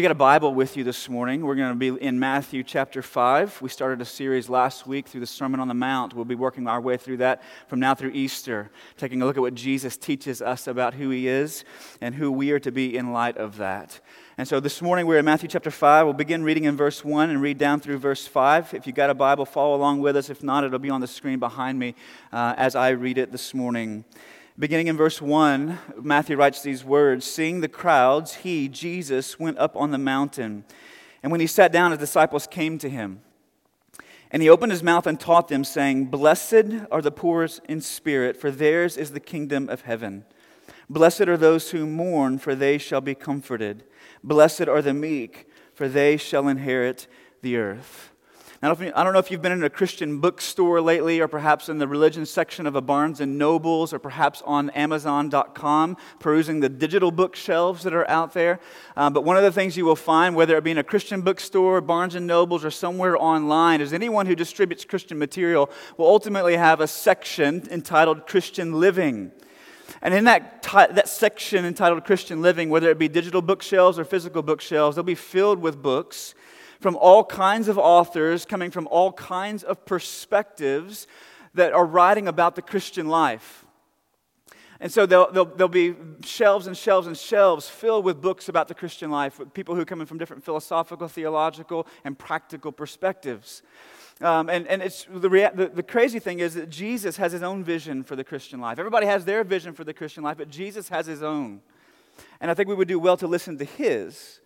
you got a Bible with you this morning, we're going to be in Matthew chapter 5. We started a series last week through the Sermon on the Mount. We'll be working our way through that from now through Easter, taking a look at what Jesus teaches us about who he is and who we are to be in light of that. And so this morning we're in Matthew chapter 5. We'll begin reading in verse 1 and read down through verse 5. If you've got a Bible, follow along with us. If not, it'll be on the screen behind me uh, as I read it this morning. Beginning in verse 1, Matthew writes these words Seeing the crowds, he, Jesus, went up on the mountain. And when he sat down, his disciples came to him. And he opened his mouth and taught them, saying, Blessed are the poor in spirit, for theirs is the kingdom of heaven. Blessed are those who mourn, for they shall be comforted. Blessed are the meek, for they shall inherit the earth. Now, I don't know if you've been in a Christian bookstore lately, or perhaps in the religion section of a Barnes and Nobles, or perhaps on Amazon.com, perusing the digital bookshelves that are out there. Uh, but one of the things you will find, whether it be in a Christian bookstore, Barnes and Nobles, or somewhere online, is anyone who distributes Christian material will ultimately have a section entitled Christian Living. And in that, that section entitled Christian Living, whether it be digital bookshelves or physical bookshelves, they'll be filled with books from all kinds of authors, coming from all kinds of perspectives that are writing about the Christian life. And so there'll, there'll, there'll, be shelves and shelves and shelves filled with books about the Christian life, with people who come in from different philosophical, theological, and practical perspectives. Um, and and it's, the, rea- the, the crazy thing is that Jesus has his own vision for the Christian life. Everybody has their vision for the Christian life, but Jesus has his own. And I think we would do well to listen to his.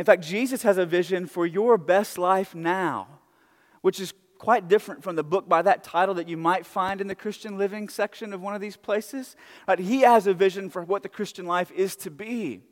In fact, Jesus has a vision for your best life now, which is quite different from the book by that title that you might find in the Christian living section of one of these places. He has a vision for what the Christian life is to be.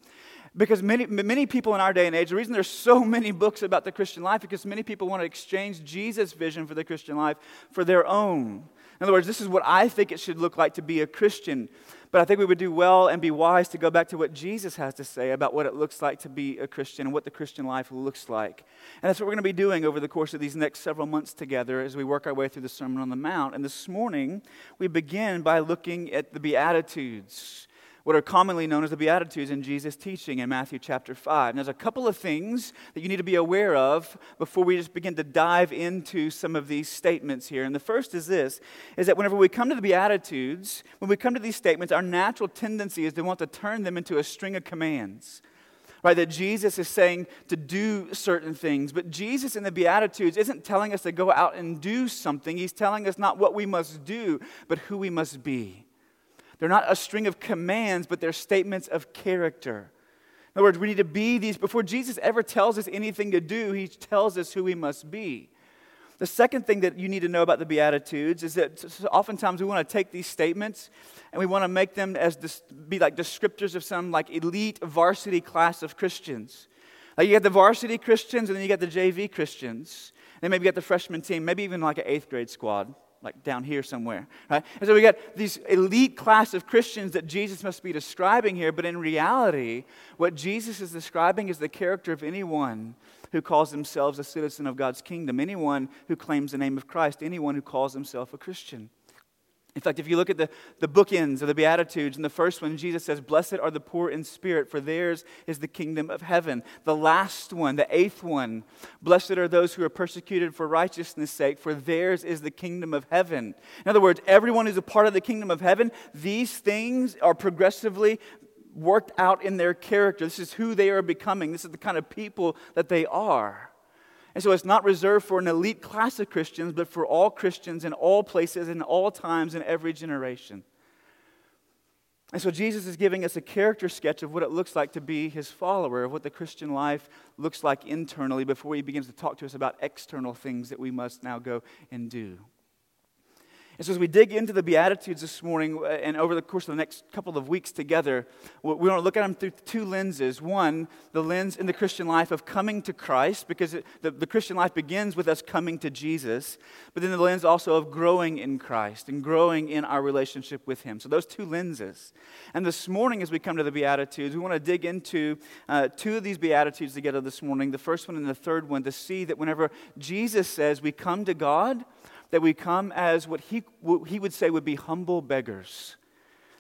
Because many, many people in our day and age, the reason there's so many books about the Christian life, because many people want to exchange Jesus' vision for the Christian life for their own. In other words, this is what I think it should look like to be a Christian. But I think we would do well and be wise to go back to what Jesus has to say about what it looks like to be a Christian and what the Christian life looks like. And that's what we're going to be doing over the course of these next several months together as we work our way through the Sermon on the Mount. And this morning, we begin by looking at the Beatitudes what are commonly known as the Beatitudes in Jesus' teaching in Matthew chapter 5. And there's a couple of things that you need to be aware of before we just begin to dive into some of these statements here. And the first is this is that whenever we come to the Beatitudes, when we come to these statements, our natural tendency is to want to turn them into a string of commands right? That Jesus is saying to do certain things. But Jesus in the Beatitudes isn't telling us to go out and do something. He's telling us not what we must do, but who we must be. They're not a string of commands, but they're statements of character. In other words, we need to be these. Before Jesus ever tells us anything to do, he tells us who we must be. The second thing that you need to know about the Beatitudes is that oftentimes we want to take these statements and we want to make them as be like descriptors of some like elite varsity class of Christians. Like you got the varsity Christians and then you got the JV Christians. Then maybe you got the freshman team, maybe even like an eighth grade squad like down here somewhere, right? And so we got these elite class of Christians that Jesus must be describing here, but in reality, what Jesus is describing is the character of anyone who calls themselves a citizen of God's kingdom, anyone who claims the name of Christ, anyone who calls himself a Christian. In fact, if you look at the, the bookends of the Beatitudes, in the first one, Jesus says, Blessed are the poor in spirit, for theirs is the kingdom of heaven. The last one, the eighth one, Blessed are those who are persecuted for righteousness' sake, for theirs is the kingdom of heaven. In other words, everyone who's a part of the kingdom of heaven, these things are progressively worked out in their character. This is who they are becoming, this is the kind of people that they are. And so it's not reserved for an elite class of Christians, but for all Christians in all places, in all times, in every generation. And so Jesus is giving us a character sketch of what it looks like to be his follower, of what the Christian life looks like internally before he begins to talk to us about external things that we must now go and do. And so, as we dig into the Beatitudes this morning uh, and over the course of the next couple of weeks together, we want to look at them through two lenses. One, the lens in the Christian life of coming to Christ, because it, the, the Christian life begins with us coming to Jesus, but then the lens also of growing in Christ and growing in our relationship with Him. So, those two lenses. And this morning, as we come to the Beatitudes, we want to dig into uh, two of these Beatitudes together this morning the first one and the third one to see that whenever Jesus says we come to God, that we come as what he, what he would say would be humble beggars.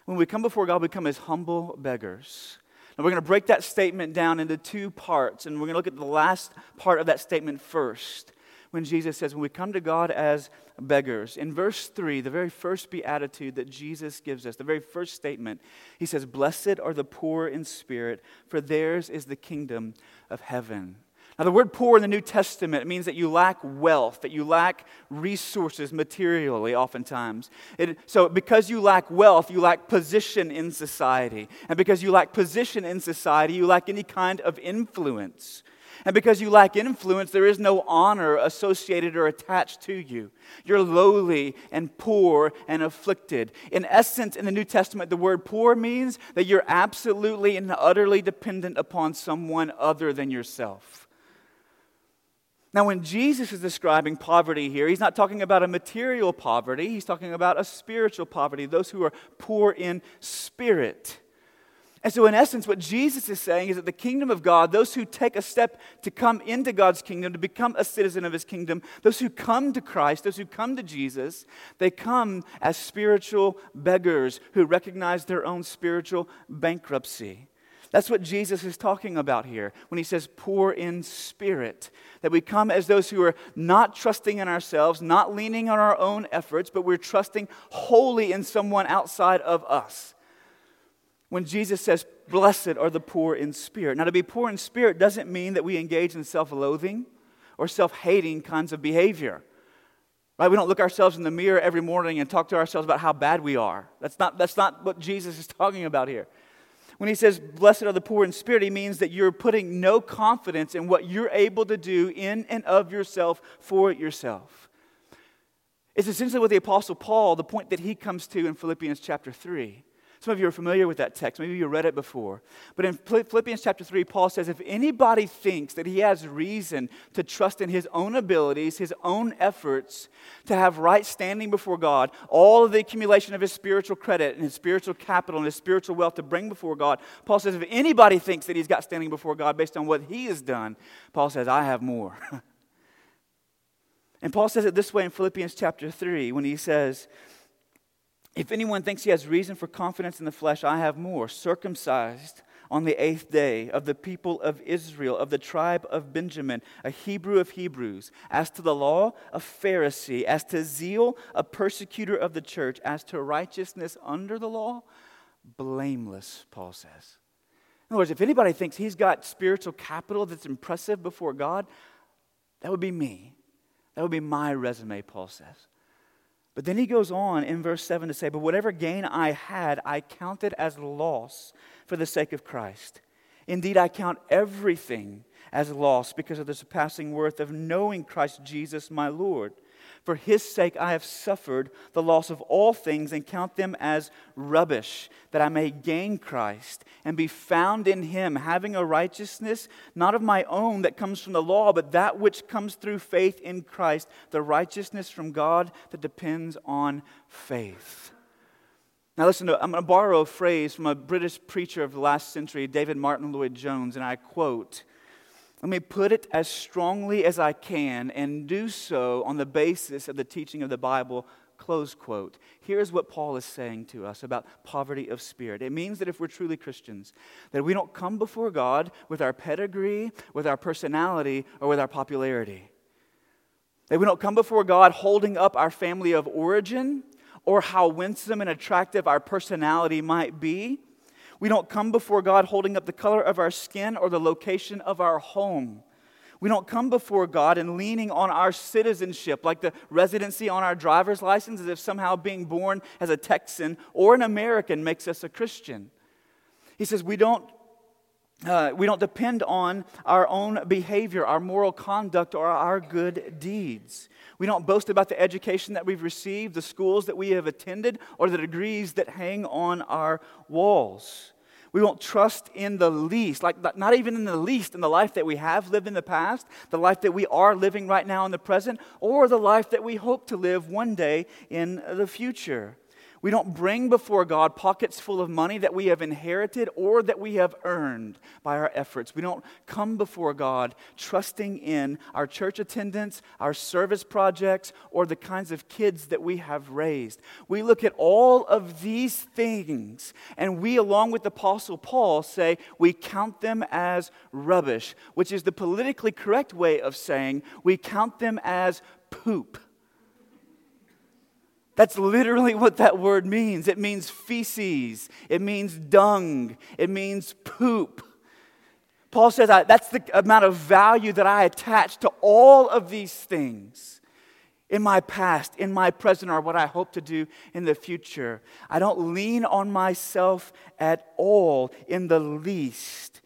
When we come before God, we come as humble beggars. And we're going to break that statement down into two parts, and we're going to look at the last part of that statement first. When Jesus says, when we come to God as beggars. In verse 3, the very first beatitude that Jesus gives us, the very first statement, he says, Blessed are the poor in spirit, for theirs is the kingdom of heaven. Now, the word poor in the New Testament means that you lack wealth, that you lack resources materially, oftentimes. It, so, because you lack wealth, you lack position in society. And because you lack position in society, you lack any kind of influence. And because you lack influence, there is no honor associated or attached to you. You're lowly and poor and afflicted. In essence, in the New Testament, the word poor means that you're absolutely and utterly dependent upon someone other than yourself. Now, when Jesus is describing poverty here, he's not talking about a material poverty, he's talking about a spiritual poverty, those who are poor in spirit. And so, in essence, what Jesus is saying is that the kingdom of God, those who take a step to come into God's kingdom, to become a citizen of his kingdom, those who come to Christ, those who come to Jesus, they come as spiritual beggars who recognize their own spiritual bankruptcy. That's what Jesus is talking about here when he says poor in spirit. That we come as those who are not trusting in ourselves, not leaning on our own efforts, but we're trusting wholly in someone outside of us. When Jesus says, Blessed are the poor in spirit. Now, to be poor in spirit doesn't mean that we engage in self loathing or self hating kinds of behavior. Right? We don't look ourselves in the mirror every morning and talk to ourselves about how bad we are. That's not, that's not what Jesus is talking about here. When he says, Blessed are the poor in spirit, he means that you're putting no confidence in what you're able to do in and of yourself for yourself. It's essentially what the Apostle Paul, the point that he comes to in Philippians chapter 3. Some of you are familiar with that text. Maybe you read it before. But in Philippians chapter 3, Paul says if anybody thinks that he has reason to trust in his own abilities, his own efforts to have right standing before God, all of the accumulation of his spiritual credit and his spiritual capital and his spiritual wealth to bring before God, Paul says if anybody thinks that he's got standing before God based on what he has done, Paul says, I have more. and Paul says it this way in Philippians chapter 3 when he says, if anyone thinks he has reason for confidence in the flesh, I have more. Circumcised on the eighth day of the people of Israel, of the tribe of Benjamin, a Hebrew of Hebrews, as to the law, a Pharisee, as to zeal, a persecutor of the church, as to righteousness under the law, blameless, Paul says. In other words, if anybody thinks he's got spiritual capital that's impressive before God, that would be me. That would be my resume, Paul says. But then he goes on in verse 7 to say, But whatever gain I had, I counted as loss for the sake of Christ. Indeed, I count everything as loss because of the surpassing worth of knowing Christ Jesus my Lord for his sake I have suffered the loss of all things and count them as rubbish, that I may gain Christ and be found in him, having a righteousness not of my own that comes from the law, but that which comes through faith in Christ, the righteousness from God that depends on faith. Now, listen, to, I'm going to borrow a phrase from a British preacher of the last century, David Martyn Lloyd Jones, and I quote let me put it as strongly as I can and do so on the basis of the teaching of the Bible. Close quote. Here's what Paul is saying to us about poverty of spirit. It means that if we're truly Christians, that we don't come before God with our pedigree, with our personality, or with our popularity. That we don't come before God holding up our family of origin or how winsome and attractive our personality might be we don't come before God holding up the color of our skin or the location of our home. We don't come before God and leaning on our citizenship, like the residency on our driver's license, as if somehow being born as a Texan or an American makes us a Christian. He says we don't, uh, we don't depend on our own behavior, our moral conduct, or our good deeds. We don't boast about the education that we've received, the schools that we have attended, or the degrees that hang on our walls. We won't trust in the least, like not even in the least, in the life that we have lived in the past, the life that we are living right now in the present, or the life that we hope to live one day in the future. We don't bring before God pockets full of money that we have inherited or that we have earned by our efforts. We don't come before God trusting in our church attendance, our service projects, or the kinds of kids that we have raised. We look at all of these things and we, along with the Apostle Paul, say we count them as rubbish, which is the politically correct way of saying we count them as poop. That's literally what that word means. It means feces, it means dung, it means poop. Paul says that's the amount of value that I attach to all of these things in my past, in my present, or what I hope to do in the future. I don't lean on myself at all in the least.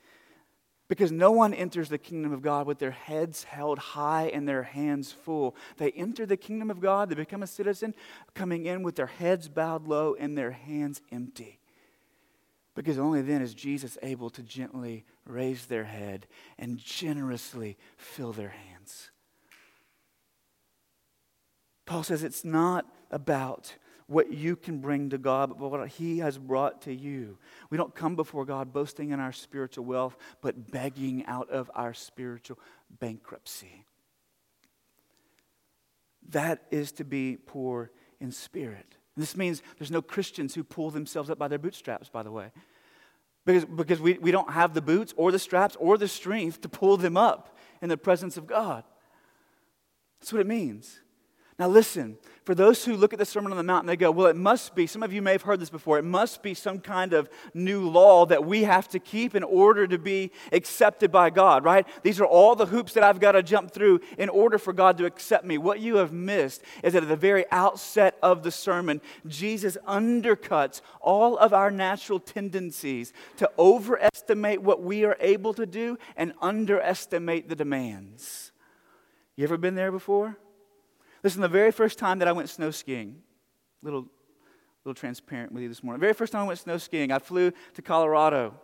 Because no one enters the kingdom of God with their heads held high and their hands full. They enter the kingdom of God, they become a citizen, coming in with their heads bowed low and their hands empty. Because only then is Jesus able to gently raise their head and generously fill their hands. Paul says it's not about what you can bring to God, but what He has brought to you. We don't come before God boasting in our spiritual wealth, but begging out of our spiritual bankruptcy. That is to be poor in spirit. This means there's no Christians who pull themselves up by their bootstraps, by the way. Because, because we, we don't have the boots or the straps or the strength to pull them up in the presence of God. That's what it means. Now, listen, for those who look at the Sermon on the Mount and they go, well, it must be, some of you may have heard this before, it must be some kind of new law that we have to keep in order to be accepted by God, right? These are all the hoops that I've got to jump through in order for God to accept me. What you have missed is that at the very outset of the sermon, Jesus undercuts all of our natural tendencies to overestimate what we are able to do and underestimate the demands. You ever been there before? Listen, the very first time that I went snow skiing, little, little transparent with you this morning. The very first time I went snow skiing, I flew to Colorado.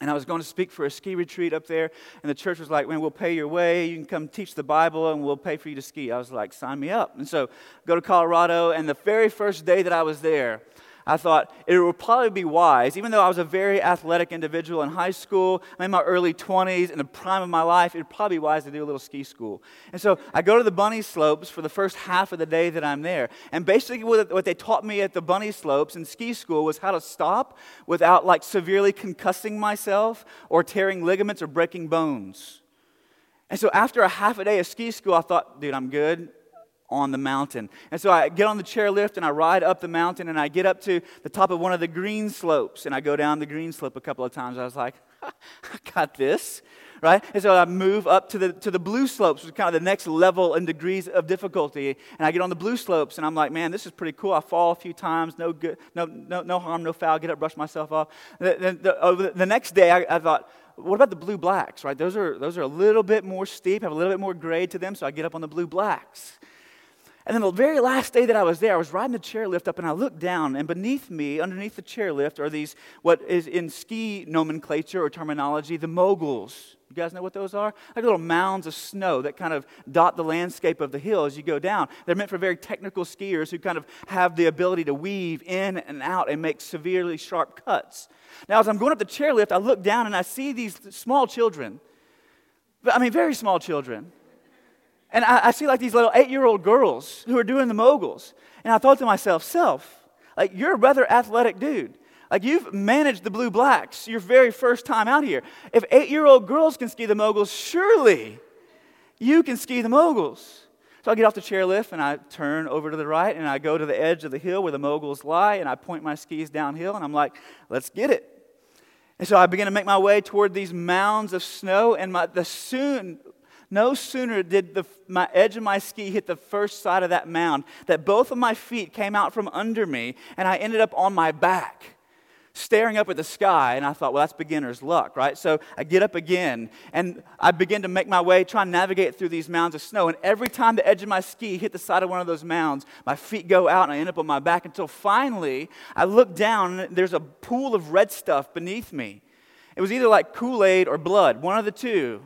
And I was going to speak for a ski retreat up there, and the church was like, Man, we'll pay your way. You can come teach the Bible, and we'll pay for you to ski. I was like, Sign me up. And so, go to Colorado, and the very first day that I was there, I thought it would probably be wise, even though I was a very athletic individual in high school, I'm in my early 20s, in the prime of my life, it would probably be wise to do a little ski school. And so I go to the bunny slopes for the first half of the day that I'm there. And basically, what they taught me at the bunny slopes in ski school was how to stop without like severely concussing myself or tearing ligaments or breaking bones. And so after a half a day of ski school, I thought, dude, I'm good on the mountain. And so I get on the chairlift and I ride up the mountain and I get up to the top of one of the green slopes and I go down the green slope a couple of times. I was like, I got this, right? And so I move up to the, to the blue slopes, which is kind of the next level in degrees of difficulty. And I get on the blue slopes and I'm like, man, this is pretty cool. I fall a few times, no, good, no, no, no harm, no foul, get up, brush myself off. The, the, the, next day I, I thought, what about the blue blacks, right? Those are, those are a little bit more steep, have a little bit more grade to them, so I get up on the blue blacks. And then the very last day that I was there, I was riding the chairlift up and I looked down, and beneath me, underneath the chairlift, are these, what is in ski nomenclature or terminology, the moguls. You guys know what those are? Like little mounds of snow that kind of dot the landscape of the hill as you go down. They're meant for very technical skiers who kind of have the ability to weave in and out and make severely sharp cuts. Now, as I'm going up the chairlift, I look down and I see these small children. I mean, very small children and I, I see like these little eight year old girls who are doing the moguls. And I thought to myself, self, like you're a rather athletic dude. Like you've managed the Blue Blacks your very first time out here. If eight year old girls can ski the moguls, surely you can ski the moguls. So I get off the chairlift and I turn over to the right and I go to the edge of the hill where the moguls lie and I point my skis downhill and I'm like, let's get it. And so I begin to make my way toward these mounds of snow and my, the soon no sooner did the, my edge of my ski hit the first side of that mound that both of my feet came out from under me and I ended up on my back staring up at the sky. And i thought well that's beginner's luck right? So i get up again and i begin to make my way try and navigate through these mounds of snow. And every time the edge of my ski hit the side of one of those mounds my feet go out and i end up on my back until finally i look down and there's a pool of red stuff beneath me. It was either like kool-aid or blood one of the two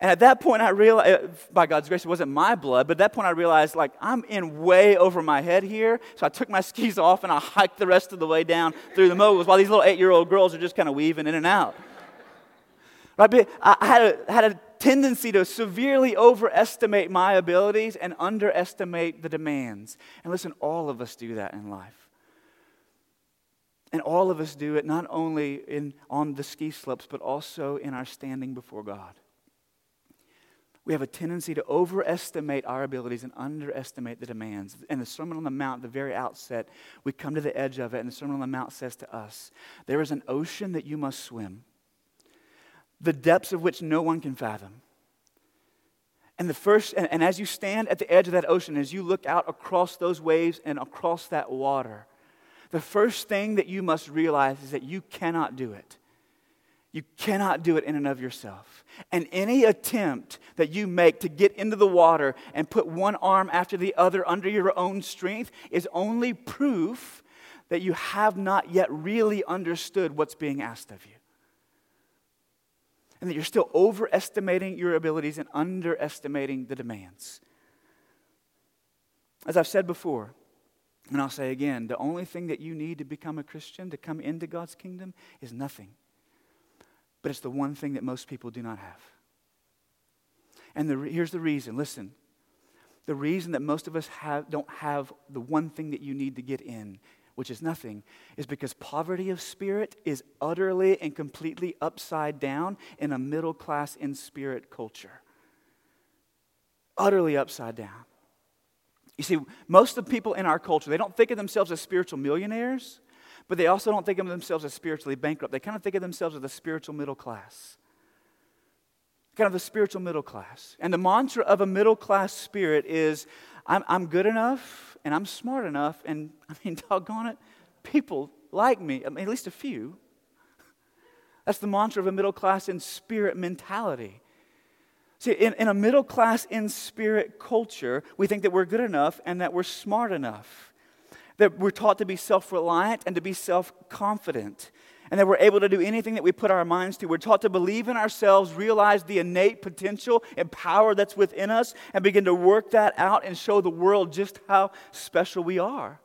And at that point, I realized, uh, by God's grace, it wasn't my blood, but at that point, I realized, like, I'm in way over my head here. So I took my skis off and I hiked the rest of the way down through the moguls while these little eight year old girls are just kind of weaving in and out. Right? I had a, had a tendency to severely overestimate my abilities and underestimate the demands. And listen, all of us do that in life. And all of us do it not only in, on the ski slopes, but also in our standing before God. We have a tendency to overestimate our abilities and underestimate the demands. And the Sermon on the Mount, the very outset, we come to the edge of it, and the Sermon on the Mount says to us, There is an ocean that you must swim the depths of which no one can fathom. And the first, and, and, as you stand at the edge of that ocean, as you look out across those waves and across that water, the first thing that you must realize is that you cannot do it. You cannot do it in and of yourself. And any attempt that you make to get into the water and put one arm after the other under your own strength is only proof that you have not yet really understood what's being asked of you and that you're still overestimating your abilities and underestimating the demands. As I've said before, and I'll say again, the only thing that you need to become a Christian, to come into God's kingdom, is nothing. But it's the one thing that most people do not have. And the, here's the reason listen, the reason that most of us have, don't have the one thing that you need to get in which is nothing, is because poverty of spirit is utterly and completely upside down in a middle class in spirit culture. Utterly upside down. You see, most of the people in our culture, they don't think of themselves as spiritual millionaires, but they also don't think of themselves as spiritually bankrupt. They kind of think of themselves as the spiritual middle class. Kind of the spiritual middle class. And the mantra of a middle class spirit is I'm, I'm good enough and I'm smart enough, and I mean, doggone it, people like me, I mean, at least a few. That's the mantra of a middle class in spirit mentality. See, in, in a middle class in spirit culture, we think that we're good enough and that we're smart enough. That we're taught to be self reliant and to be self confident and that we're able to do anything that we put our minds to. We're taught to believe in ourselves, realize the innate potential and power that's within us, and begin to work that out and show the world just how special we are.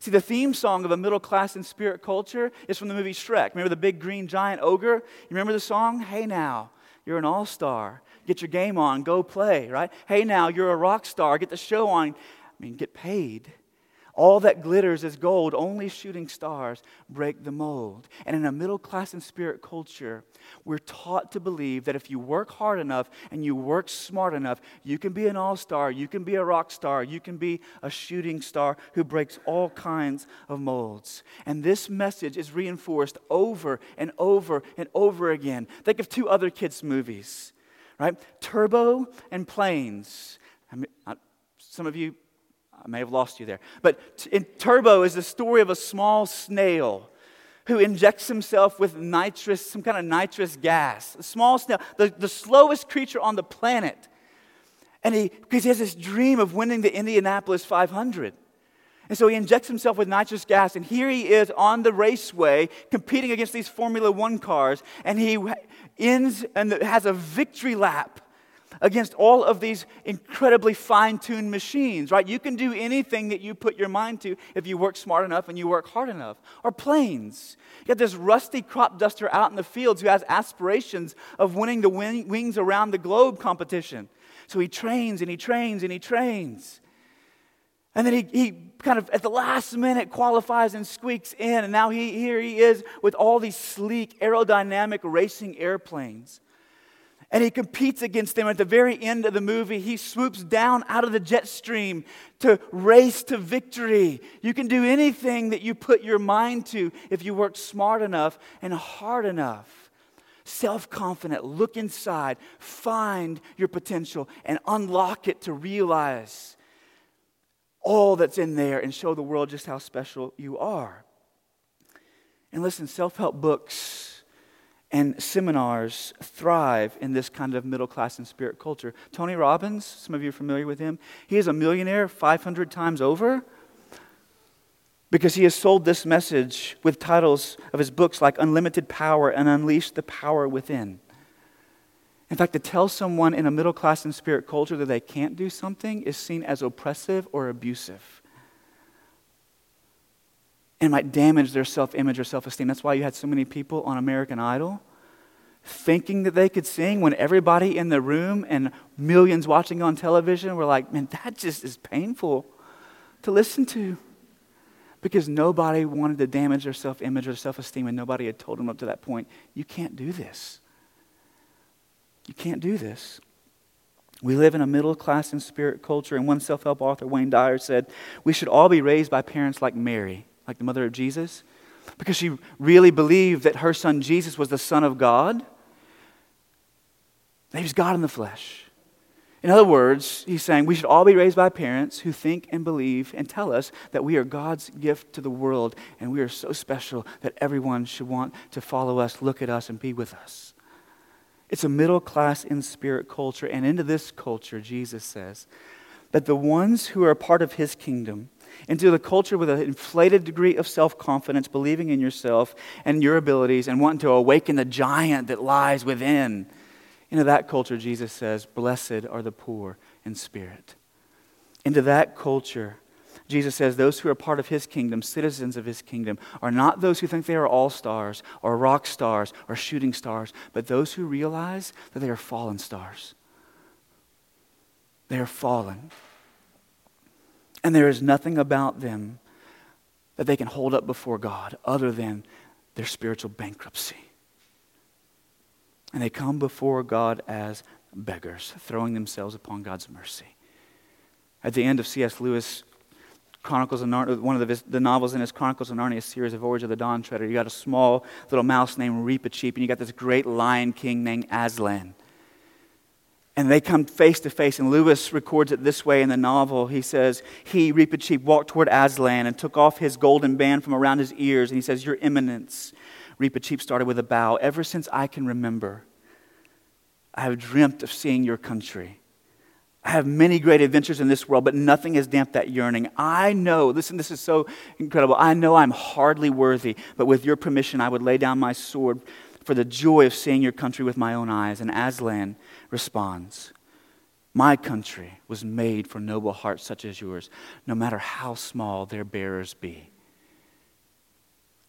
See, the theme song of a middle class and spirit culture is from the movie Shrek. Remember the big green giant ogre? You remember the song? Hey now, you're an all star. Get your game on, go play, right? Hey now, you're a rock star. Get the show on. I mean, get paid. All that glitters is gold. Only shooting stars break the mold. And in a middle class and spirit culture, we're taught to believe that if you work hard enough and you work smart enough, you can be an all star, you can be a rock star, you can be a shooting star who breaks all kinds of molds. And this message is reinforced over and over and over again. Think of two other kids' movies, right? Turbo and Planes. I mean, some of you I may have lost you there. But in Turbo is the story of a small snail who injects himself with nitrous, some kind of nitrous gas. A small snail, the, the slowest creature on the planet. And he, because he has this dream of winning the Indianapolis 500. And so he injects himself with nitrous gas, and here he is on the raceway competing against these Formula One cars, and he ends and has a victory lap against all of these incredibly fine tuned machines, right? You can do anything that you put your mind to if you work smart enough and you work hard enough. Or planes. You got this rusty crop duster out in the fields who has aspirations of winning the wings around the globe competition. So he trains and he trains and he trains. And then he, he kind of at the last minute qualifies and squeaks in. And now he, here he is with all these sleek, aerodynamic racing airplanes and he competes against them. At the very end of the movie, he swoops down out of the jet stream to race to victory. You can do anything that you put your mind to if you work smart enough and hard enough. Self confident, look inside, find your potential, and unlock it to realize all that's in there and show the world just how special you are. And listen, self help books and seminars thrive in this kind of middle class and spirit culture. Tony Robbins, some of you are familiar with him, he is a millionaire 500 times over because he has sold this message with titles of his books like Unlimited Power and Unleash the Power Within. In fact, to tell someone in a middle class and spirit culture that they can't do something is seen as oppressive or abusive. And might damage their self image or self esteem. That's why you had so many people on American Idol thinking that they could sing when everybody in the room and millions watching on television were like, man, that just is painful to listen to. Because nobody wanted to damage their self image or self esteem, and nobody had told them up to that point, you can't do this. You can't do this. We live in a middle class and spirit culture, and one self help author, Wayne Dyer, said, We should all be raised by parents like Mary, like the mother of Jesus, because she really believed that her son Jesus was the Son of God. That he was God in the flesh. In other words, he's saying we should all be raised by parents who think and believe and tell us that we are God's gift to the world and we are so special that everyone should want to follow us, look at us, and be with us. It's a middle class in spirit culture, and into this culture, Jesus says that the ones who are part of his kingdom, into the culture with an inflated degree of self confidence, believing in yourself and your abilities, and wanting to awaken the giant that lies within. Into that culture, Jesus says, Blessed are the poor in spirit. Into that culture, Jesus says those who are part of his kingdom, citizens of his kingdom, are not those who think they are all stars or rock stars or shooting stars, but those who realize that they are fallen stars. They are fallen. And there is nothing about them that they can hold up before God other than their spiritual bankruptcy. And they come before God as beggars, throwing themselves upon God's mercy. At the end of C.S. Lewis' Chronicles of Narnia, one of the, the, novels in his Chronicles of Narnia series of Voyage of the Dawn Treader, you got a small little mouse named Reepicheep, and you got this great lion king named Aslan. And they come face to face, and Lewis records it this way in the novel. He says, He, Reepicheep, walked toward Aslan and took off his golden band from around his ears, and he says, Your Eminence. Reepicheep started with a bow. Ever since I can remember, I have dreamt of seeing your country. I have many great adventures in this world, but nothing has damped that yearning. I know, listen, this is so incredible. I know I'm hardly worthy, but with your permission, I would lay down my sword for the joy of seeing your country with my own eyes. And Aslan responds, My country was made for noble hearts such as yours, no matter how small their bearers be.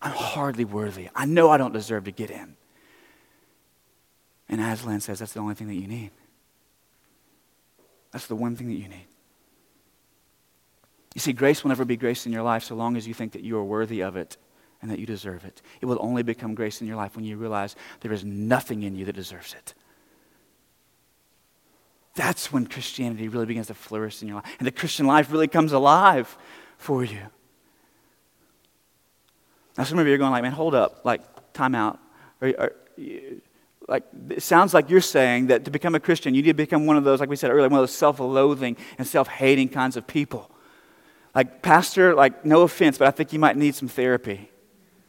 I'm hardly worthy. I know I don't deserve to get in. And Aslan says that's the only thing that you need. That's the one thing that you need. You see, grace will never be grace in your life so long as you think that you are worthy of it and that you deserve it. It will only become grace in your life when you realize there is nothing in you that deserves it. That's when Christianity really begins to flourish in your life. And the Christian life really comes alive for you. Now, some of you are going like, man, hold up, like, time out. Are, are, like, it sounds like you're saying that to become a Christian, you need to become one of those, like we said earlier, one of those self loathing and self hating kinds of people. Like, Pastor, like, no offense, but I think you might need some therapy.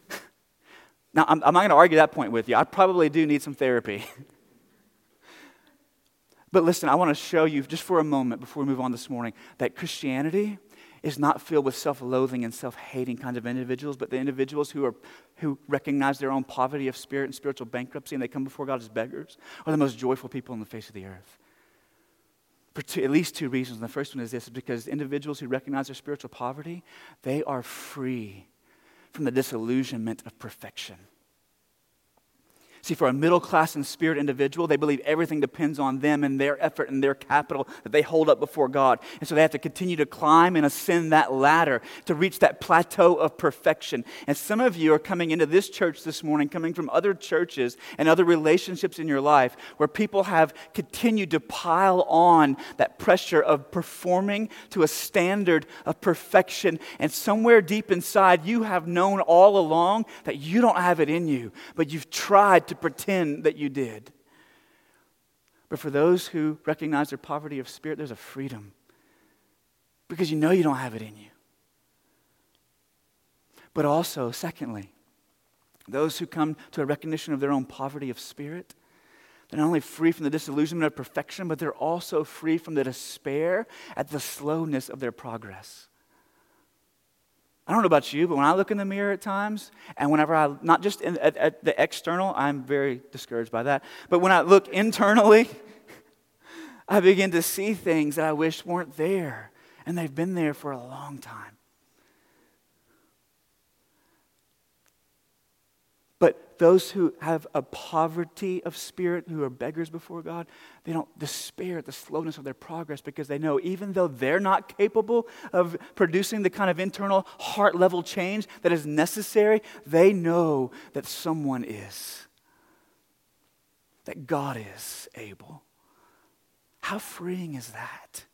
now, I'm, I'm not going to argue that point with you. I probably do need some therapy. but listen, I want to show you just for a moment before we move on this morning that Christianity is not filled with self loathing and self hating kinds of individuals, but the individuals who, are, who recognize their own poverty of spirit and spiritual bankruptcy and they come before God as beggars are the most joyful people on the face of the earth. For two, at least two reasons. And the first one is this because individuals who recognize their spiritual poverty, they are free from the disillusionment of perfection. See, for a middle class and spirit individual, they believe everything depends on them and their effort and their capital that they hold up before God. And so they have to continue to climb and ascend that ladder to reach that plateau of perfection. And some of you are coming into this church this morning, coming from other churches and other relationships in your life where people have continued to pile on that pressure of performing to a standard of perfection. And somewhere deep inside, you have known all along that you don't have it in you, but you've tried to pretend that you did. But for those who recognize their poverty of spirit, there's a freedom because you know you don't have it in you. But also, secondly, those who come to a recognition of their own poverty of spirit, they're not only free from the disillusionment of perfection, but they're also free from the despair at the slowness of their progress. I don't know about you, but when I look in the mirror at times, and whenever I, not just in, at, at the external, I'm very discouraged by that, but when I look internally, I begin to see things that I wish weren't there, and they've been there for a long time. But those who have a poverty of spirit, who are beggars before God, they don't despair at the slowness of their progress because they know even though they're not capable of producing the kind of internal heart level change that is necessary, they know that someone is, that God is able. How freeing is that?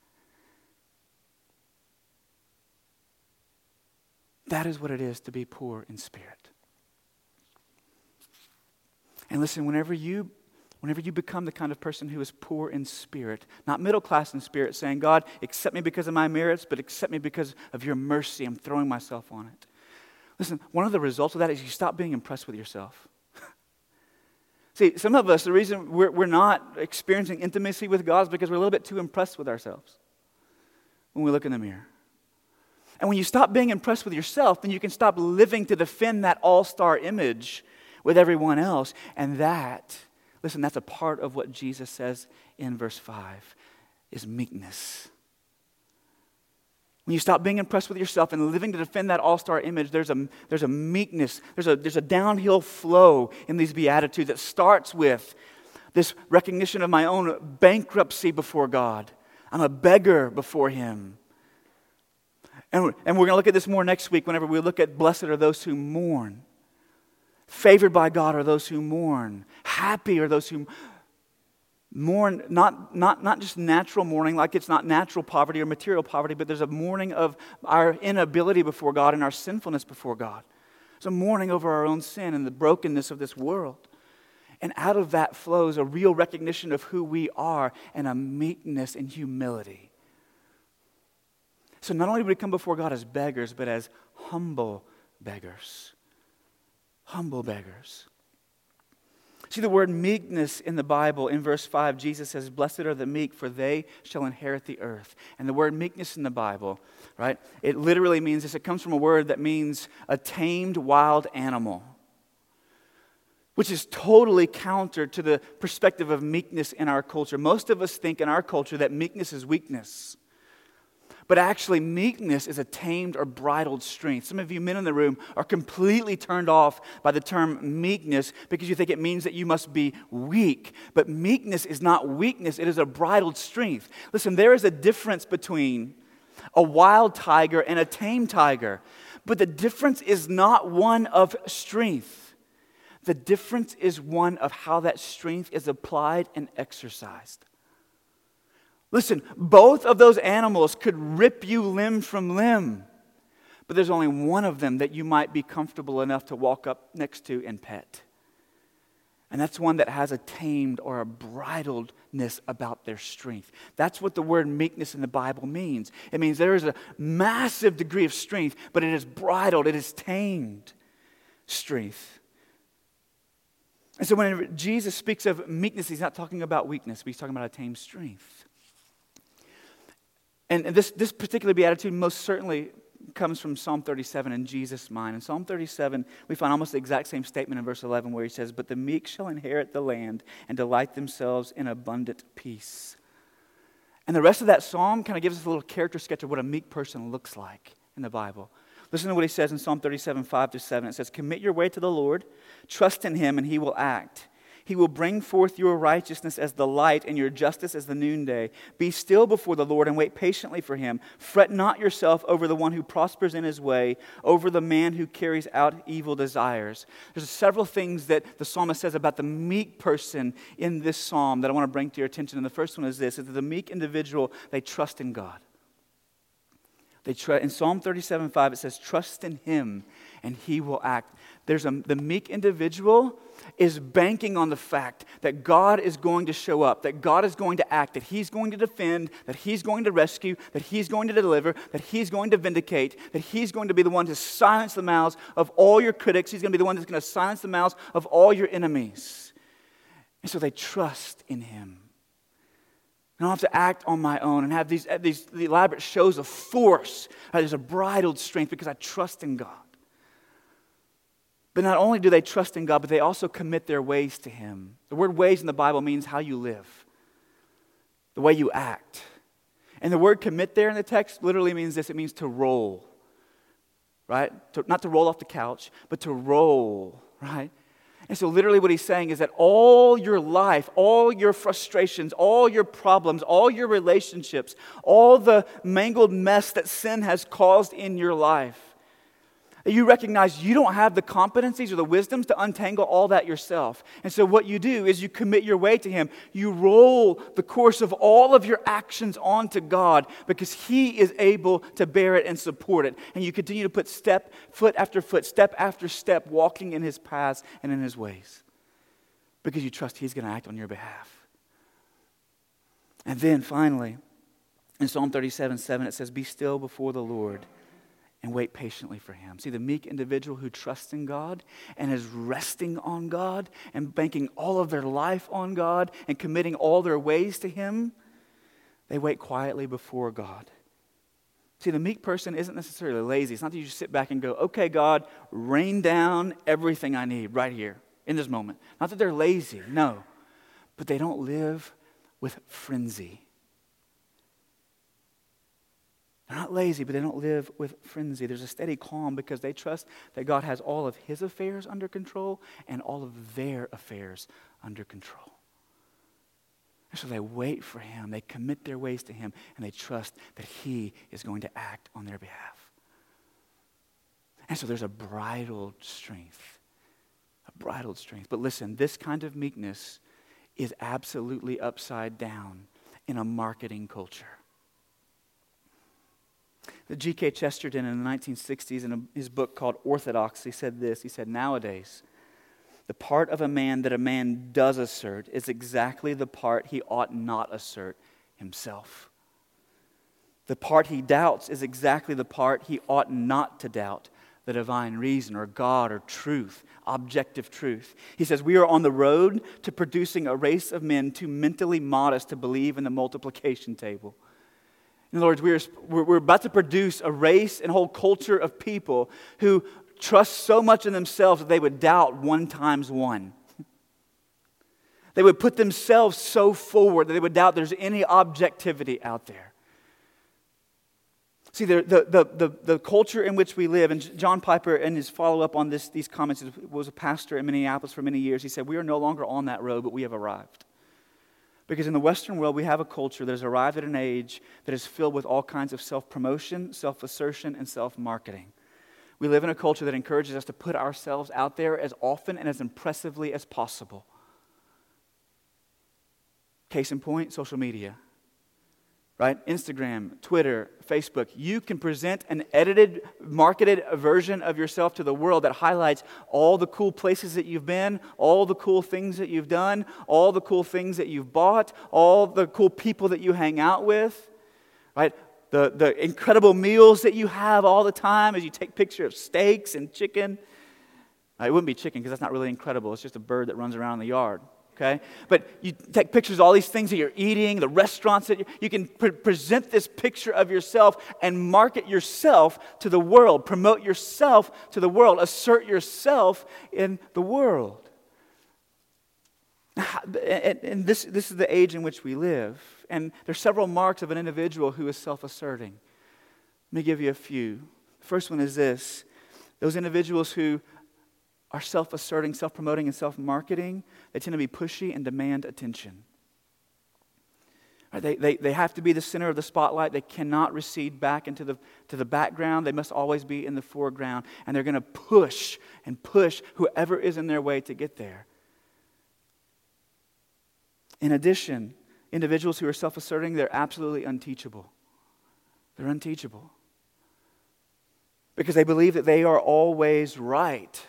That is what it is to be poor in spirit. And listen, whenever you whenever you become the kind of person who is poor in spirit, not middle class in spirit, saying, God, accept me because of my merits, but accept me because of your mercy, I'm throwing myself on it. Listen, one of the results of that is you stop being impressed with yourself. See, some of us, the reason we're, we're not experiencing intimacy with God is because we're a little bit too impressed with ourselves when we look in the mirror. And when you stop being impressed with yourself, then you can stop living to defend that all star image with everyone else. And that, listen, that's a part of what Jesus says in verse 5 is meekness. When you stop being impressed with yourself and living to defend that all star image, there's a, there's a meekness, there's a, there's a downhill flow in these Beatitudes that starts with this recognition of my own bankruptcy before God. I'm a beggar before Him. And, and we're going to look at this more next week whenever we look at blessed are those who mourn. Favored by God are those who mourn. Happy are those who mourn, not, not, not just natural mourning, like it's not natural poverty or material poverty, but there's a mourning of our inability before God and our sinfulness before God. It's a mourning over our own sin and the brokenness of this world. And out of that flows a real recognition of who we are and a meekness and humility. So not only do we come before God as beggars, but as humble beggars humble beggars. See the word meekness in the Bible in verse 5, Jesus says, Blessed are the meek, for they shall inherit the earth. And the word meekness in the Bible, right, it literally means this. It comes from a word that means a tamed wild animal, which is totally counter to the perspective of meekness in our culture. Most of us think in our culture that meekness is weakness. But actually, meekness is a tamed or bridled strength. Some of you men in the room are completely turned off by the term meekness because you think it means that you must be weak. But meekness is not weakness, it is a bridled strength. Listen, there is a difference between a wild tiger and a tame tiger. But the difference is not one of strength, the difference is one of how that strength is applied and exercised. Listen, both of those animals could rip you limb from limb, but there's only one of them that you might be comfortable enough to walk up next to and pet. And that's one that has a tamed or a bridledness about their strength. That's what the word meekness in the Bible means. It means there is a massive degree of strength, but it is bridled, it is tamed strength. And so when Jesus speaks of meekness, he's not talking about weakness, but he's talking about a tamed strength. And this, this particular beatitude most certainly comes from Psalm 37 in Jesus' mind. In Psalm 37, we find almost the exact same statement in verse 11 where he says, But the meek shall inherit the land and delight themselves in abundant peace. And the rest of that psalm kind of gives us a little character sketch of what a meek person looks like in the Bible. Listen to what he says in Psalm 37, 5 to 7. It says, Commit your way to the Lord, trust in him, and he will act. He will bring forth your righteousness as the light and your justice as the noonday. Be still before the Lord and wait patiently for him. Fret not yourself over the one who prospers in his way, over the man who carries out evil desires. There's several things that the psalmist says about the meek person in this psalm that I want to bring to your attention. And the first one is this is that the meek individual, they trust in God. They tr- in Psalm 37 5, it says, Trust in him and he will act. There's a, the meek individual is banking on the fact that God is going to show up, that God is going to act, that He's going to defend, that He's going to rescue, that He's going to deliver, that He's going to vindicate, that He's going to be the one to silence the mouths of all your critics. He's going to be the one that's going to silence the mouths of all your enemies. And so they trust in Him. I don't have to act on my own and have these, these elaborate shows of force. Uh, there's a bridled strength because I trust in God. But not only do they trust in God, but they also commit their ways to Him. The word ways in the Bible means how you live, the way you act. And the word commit there in the text literally means this it means to roll, right? To, not to roll off the couch, but to roll, right? And so, literally, what he's saying is that all your life, all your frustrations, all your problems, all your relationships, all the mangled mess that sin has caused in your life, you recognize you don't have the competencies or the wisdoms to untangle all that yourself. And so, what you do is you commit your way to Him. You roll the course of all of your actions onto God because He is able to bear it and support it. And you continue to put step, foot after foot, step after step, walking in His paths and in His ways because you trust He's going to act on your behalf. And then finally, in Psalm 37 7, it says, Be still before the Lord and wait patiently for him. See, the meek individual who trusts in God and is resting on God and banking all of their life on God and committing all their ways to him, they wait quietly before God. See, the meek person isn't necessarily lazy. It's not that you just sit back and go, okay, God, rain down everything I need right here in this moment. Not that they're lazy, no. But they don't live with frenzy. They're not lazy, but they don't live with frenzy. There's a steady calm because they trust that God has all of his affairs under control and all of their affairs under control. And so they wait for him, they commit their ways to him, and they trust that he is going to act on their behalf. And so there's a bridled strength. A bridled strength. But listen, this kind of meekness is absolutely upside down in a marketing culture. G.K. Chesterton in the 1960s, in his book called Orthodoxy, said this. He said, Nowadays, the part of a man that a man does assert is exactly the part he ought not assert himself. The part he doubts is exactly the part he ought not to doubt the divine reason or God or truth, objective truth. He says, We are on the road to producing a race of men too mentally modest to believe in the multiplication table in other words, we're, we're about to produce a race and whole culture of people who trust so much in themselves that they would doubt one times one. They would put themselves so forward that they would doubt there's any objectivity out there. See, the, the, the, the, culture in which we live, and John Piper, in his follow up on this, these comments, was a pastor in Minneapolis for many years. He said, We are no longer on that road, but we have arrived. Because in the Western world, we have a culture that has arrived at an age that is filled with all kinds of self promotion, self assertion, and self marketing. We live in a culture that encourages us to put ourselves out there as often and as impressively as possible. Case in point, social media right? Instagram, Twitter, Facebook. You can present an edited, marketed version of yourself to the world that highlights all the cool places that you've been, all the cool things that you've done, all the cool things that you've bought, all the cool people that you hang out with, right? The, the incredible meals that you have all the time as you take pictures of steaks and chicken. It wouldn't be chicken because that's not really incredible. It's just a bird that runs around the yard okay? But you take pictures of all these things that you're eating, the restaurants that you, can pre- present this picture of yourself and market yourself to the world, promote yourself to the world, assert yourself in the world. And, and this, this is the age in which we live. And there's several marks of an individual who is self asserting. Let me give you a few. The first one is this those individuals who are self asserting, self promoting, and self marketing, they tend to be pushy and demand attention. They, they, they have to be the center of the spotlight. They cannot recede back into the, to the background. They must always be in the foreground. And they're going to push and push whoever is in their way to get there. In addition, individuals who are self asserting, they're absolutely unteachable. They're unteachable. Because they believe that they are always right.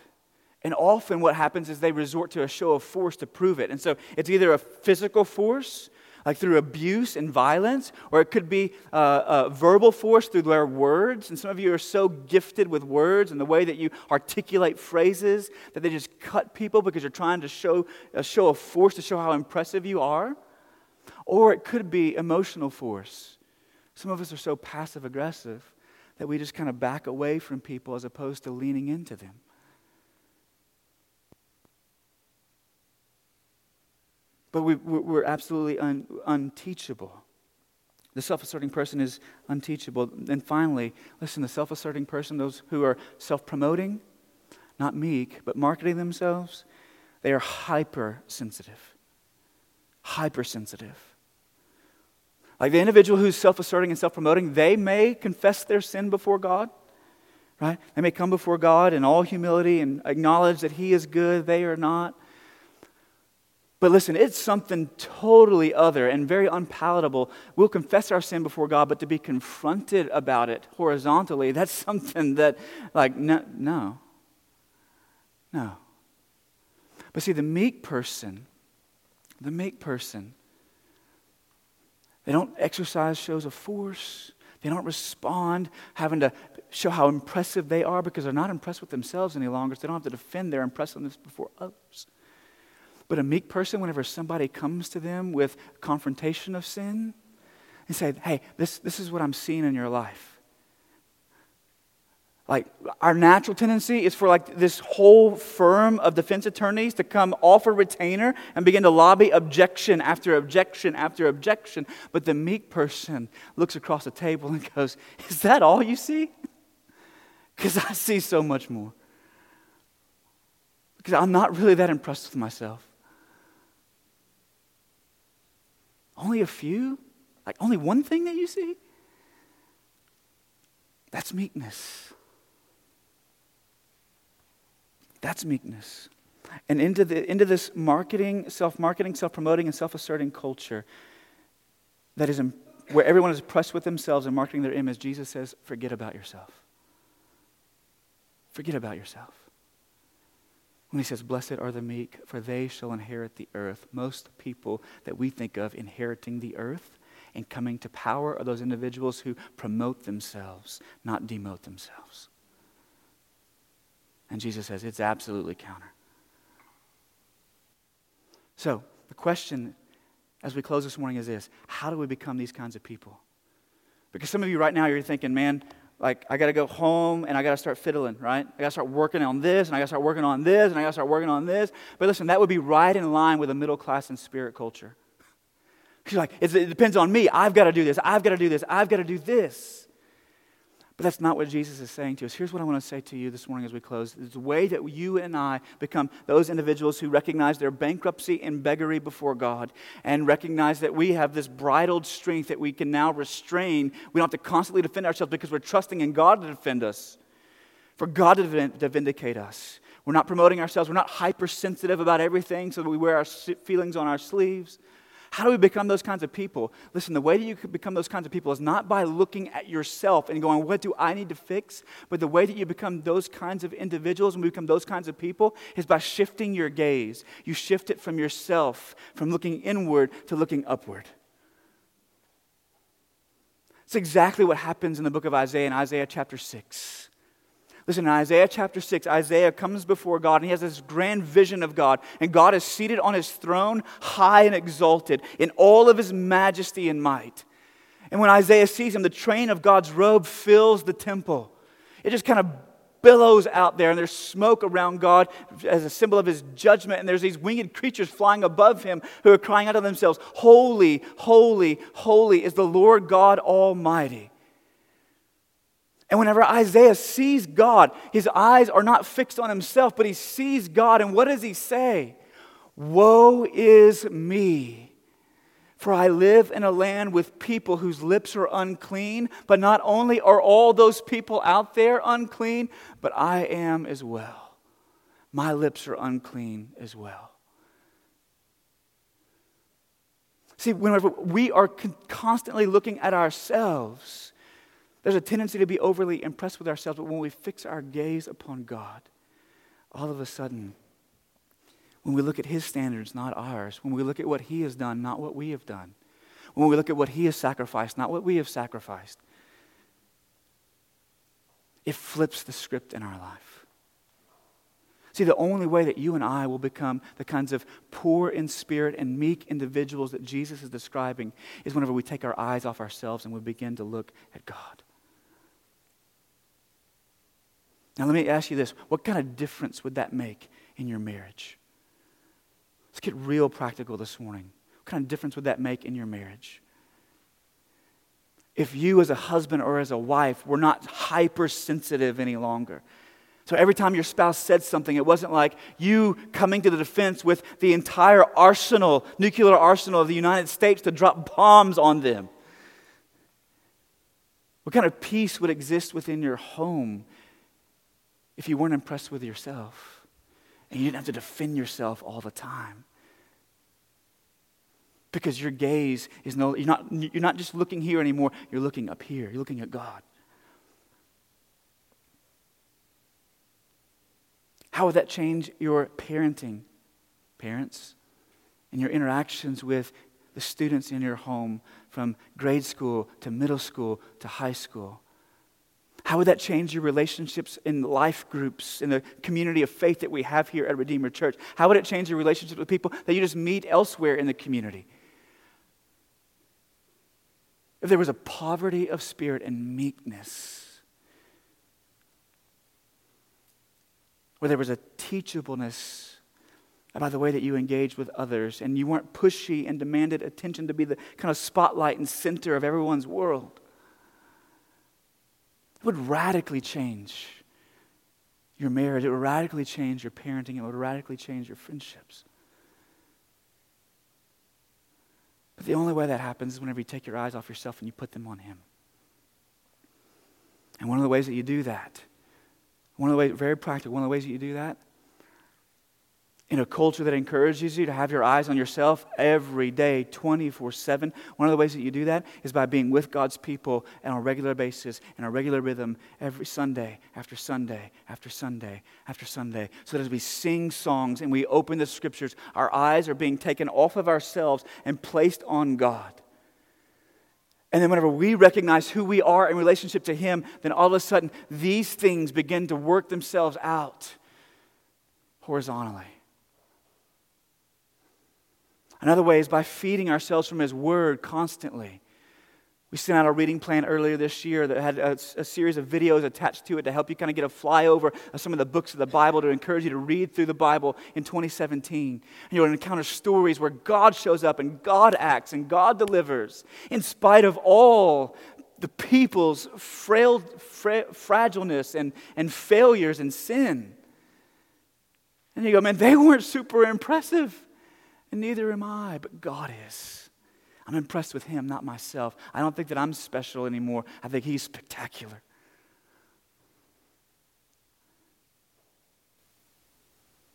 And often what happens is they resort to a show of force to prove it. And so it's either a physical force, like through abuse and violence, or it could be uh, a verbal force through their words. And some of you are so gifted with words and the way that you articulate phrases that they just cut people because you're trying to show a show of force to show how impressive you are. Or it could be emotional force. Some of us are so passive aggressive that we just kind of back away from people as opposed to leaning into them. But we, we're absolutely un, unteachable. The self asserting person is unteachable. And finally, listen, the self asserting person, those who are self promoting, not meek, but marketing themselves, they are hypersensitive. Hypersensitive. Like the individual who's self asserting and self promoting, they may confess their sin before God, right? They may come before God in all humility and acknowledge that He is good, they are not. But listen, it's something totally other and very unpalatable. We'll confess our sin before God, but to be confronted about it horizontally, that's something that, like, no, no. No. But see, the meek person, the meek person, they don't exercise shows of force. They don't respond having to show how impressive they are because they're not impressed with themselves any longer. So they don't have to defend their impressiveness before others. But a meek person, whenever somebody comes to them with confrontation of sin, and say, hey, this, this is what I'm seeing in your life. Like, our natural tendency is for like this whole firm of defense attorneys to come off a retainer and begin to lobby objection after objection after objection. But the meek person looks across the table and goes, Is that all you see? Because I see so much more. Because I'm not really that impressed with myself. Only a few? Like, only one thing that you see? That's meekness. That's meekness. And into, the, into this marketing, self marketing, self promoting, and self asserting culture that is where everyone is pressed with themselves and marketing their image, Jesus says, forget about yourself. Forget about yourself. When he says, Blessed are the meek, for they shall inherit the earth. Most people that we think of inheriting the earth and coming to power are those individuals who promote themselves, not demote themselves. And Jesus says it's absolutely counter. So, the question as we close this morning is this How do we become these kinds of people? Because some of you right now, you're thinking, man, like I got to go home and I got to start fiddling, right? I got to start working on this and I got to start working on this and I got to start working on this. But listen, that would be right in line with a middle class and spirit culture. She's like, it depends on me. I've got to do this. I've got to do this. I've got to do this. But that's not what Jesus is saying to us. Here's what I want to say to you this morning as we close. It's the way that you and I become those individuals who recognize their bankruptcy and beggary before God and recognize that we have this bridled strength that we can now restrain. We don't have to constantly defend ourselves because we're trusting in God to defend us, for God to vindicate us. We're not promoting ourselves. We're not hypersensitive about everything so that we wear our feelings on our sleeves. How do we become those kinds of people? Listen, the way that you could become those kinds of people is not by looking at yourself and going, What do I need to fix? But the way that you become those kinds of individuals and become those kinds of people is by shifting your gaze. You shift it from yourself, from looking inward to looking upward. It's exactly what happens in the book of Isaiah in Isaiah chapter 6. Listen, in Isaiah chapter 6, Isaiah comes before God and he has this grand vision of God. And God is seated on his throne, high and exalted, in all of his majesty and might. And when Isaiah sees him, the train of God's robe fills the temple. It just kind of billows out there, and there's smoke around God as a symbol of his judgment. And there's these winged creatures flying above him who are crying out to themselves, Holy, holy, holy is the Lord God Almighty. And whenever Isaiah sees God, his eyes are not fixed on himself, but he sees God. And what does he say? Woe is me, for I live in a land with people whose lips are unclean. But not only are all those people out there unclean, but I am as well. My lips are unclean as well. See, whenever we are constantly looking at ourselves, there's a tendency to be overly impressed with ourselves, but when we fix our gaze upon God, all of a sudden, when we look at His standards, not ours, when we look at what He has done, not what we have done, when we look at what He has sacrificed, not what we have sacrificed, it flips the script in our life. See, the only way that you and I will become the kinds of poor in spirit and meek individuals that Jesus is describing is whenever we take our eyes off ourselves and we begin to look at God. Now, let me ask you this what kind of difference would that make in your marriage? Let's get real practical this morning. What kind of difference would that make in your marriage? If you, as a husband or as a wife, were not hypersensitive any longer, so every time your spouse said something, it wasn't like you coming to the defense with the entire arsenal, nuclear arsenal of the United States to drop bombs on them. What kind of peace would exist within your home if you weren't impressed with yourself and you didn't have to defend yourself all the time? Because your gaze is no, you're not, you're not just looking here anymore, you're looking up here, you're looking at God. How would that change your parenting, parents, and your interactions with the students in your home from grade school to middle school to high school? How would that change your relationships in life groups, in the community of faith that we have here at Redeemer Church? How would it change your relationships with people that you just meet elsewhere in the community? If there was a poverty of spirit and meekness, where there was a teachableness about the way that you engaged with others, and you weren't pushy and demanded attention to be the kind of spotlight and center of everyone's world. It would radically change your marriage, it would radically change your parenting, it would radically change your friendships. But the only way that happens is whenever you take your eyes off yourself and you put them on Him. And one of the ways that you do that one of the ways, very practical, one of the ways that you do that, in a culture that encourages you to have your eyes on yourself every day, 24 7, one of the ways that you do that is by being with God's people on a regular basis, in a regular rhythm, every Sunday after Sunday after Sunday after Sunday. So that as we sing songs and we open the scriptures, our eyes are being taken off of ourselves and placed on God. And then, whenever we recognize who we are in relationship to Him, then all of a sudden these things begin to work themselves out horizontally. Another way is by feeding ourselves from His Word constantly. We sent out a reading plan earlier this year that had a, a, series of videos attached to it to help you kind of get a flyover of some of the books of the Bible to encourage you to read through the Bible in 2017. And you'll encounter stories where God shows up and God acts and God delivers in spite of all the people's frail, fra- fragileness and, and failures and sin. And you go, man, they weren't super impressive, and neither am I, but God is. I'm impressed with him, not myself. I don't think that I'm special anymore. I think he's spectacular.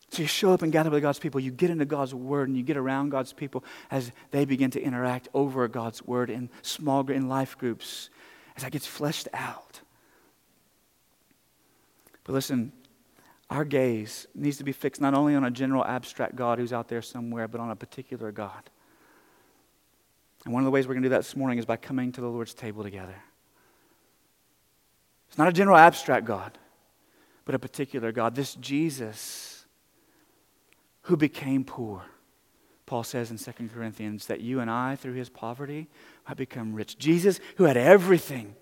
So you show up and gather with God's people, you get into God's word, and you get around God's people as they begin to interact over God's word in small in life groups, as that gets fleshed out. But listen, our gaze needs to be fixed not only on a general abstract God who's out there somewhere, but on a particular God. And one of the ways we're going to do that this morning is by coming to the Lord's table together. It's not a general abstract God, but a particular God. This Jesus who became poor. Paul says in 2 Corinthians that you and I, through his poverty, have become rich. Jesus, who had everything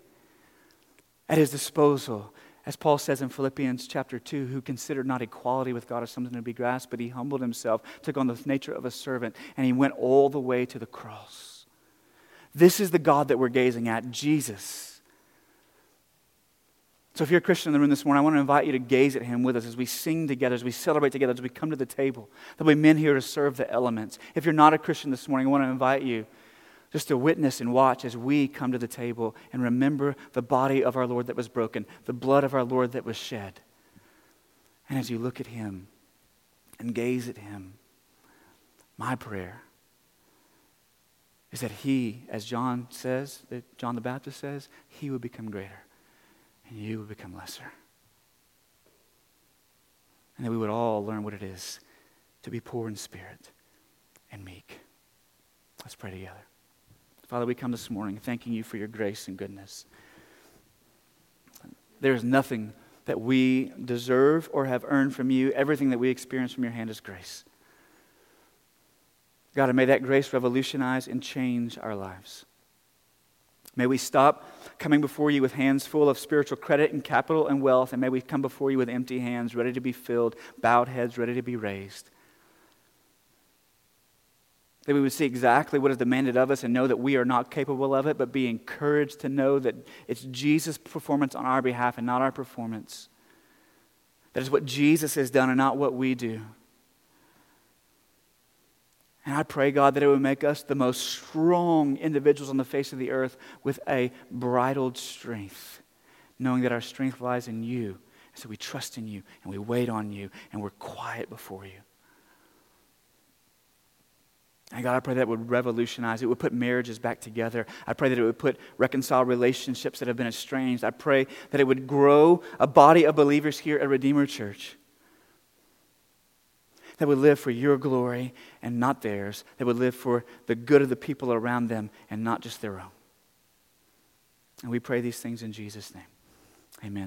at his disposal, as Paul says in Philippians chapter 2, who considered not equality with God as something to be grasped, but he humbled himself, took on the nature of a servant, and he went all the way to the cross. This is the God that we're gazing at, Jesus. So, if you're a Christian in the room this morning, I want to invite you to gaze at him with us as we sing together, as we celebrate together, as we come to the table. There'll be men here to serve the elements. If you're not a Christian this morning, I want to invite you just to witness and watch as we come to the table and remember the body of our Lord that was broken, the blood of our Lord that was shed. And as you look at him and gaze at him, my prayer is that he, as John says, that John the Baptist says, he would become greater and you would become lesser. And that we would all learn what it is to be poor in spirit and meek. Let's pray together. Father, we come this morning thanking you for your grace and goodness. There is nothing that we deserve or have earned from you. Everything that we experience from your hand is grace. God, and may that grace revolutionize and change our lives. May we stop coming before you with hands full of spiritual credit and capital and wealth, and may we come before you with empty hands, ready to be filled, bowed heads, ready to be raised. That we would see exactly what is demanded of us and know that we are not capable of it, but be encouraged to know that it's Jesus' performance on our behalf and not our performance. That is what Jesus has done and not what we do. And I pray, God, that it would make us the most strong individuals on the face of the earth with a bridled strength, knowing that our strength lies in you. And So we trust in you and we wait on you and we're quiet before you. And God, I pray that would revolutionize. It would put marriages back together. I pray that it would put reconciled relationships that have been estranged. I pray that it would grow a body of believers here at Redeemer Church that would live for your glory and not theirs, that would live for the good of the people around them and not just their own. And we pray these things in Jesus' name. Amen.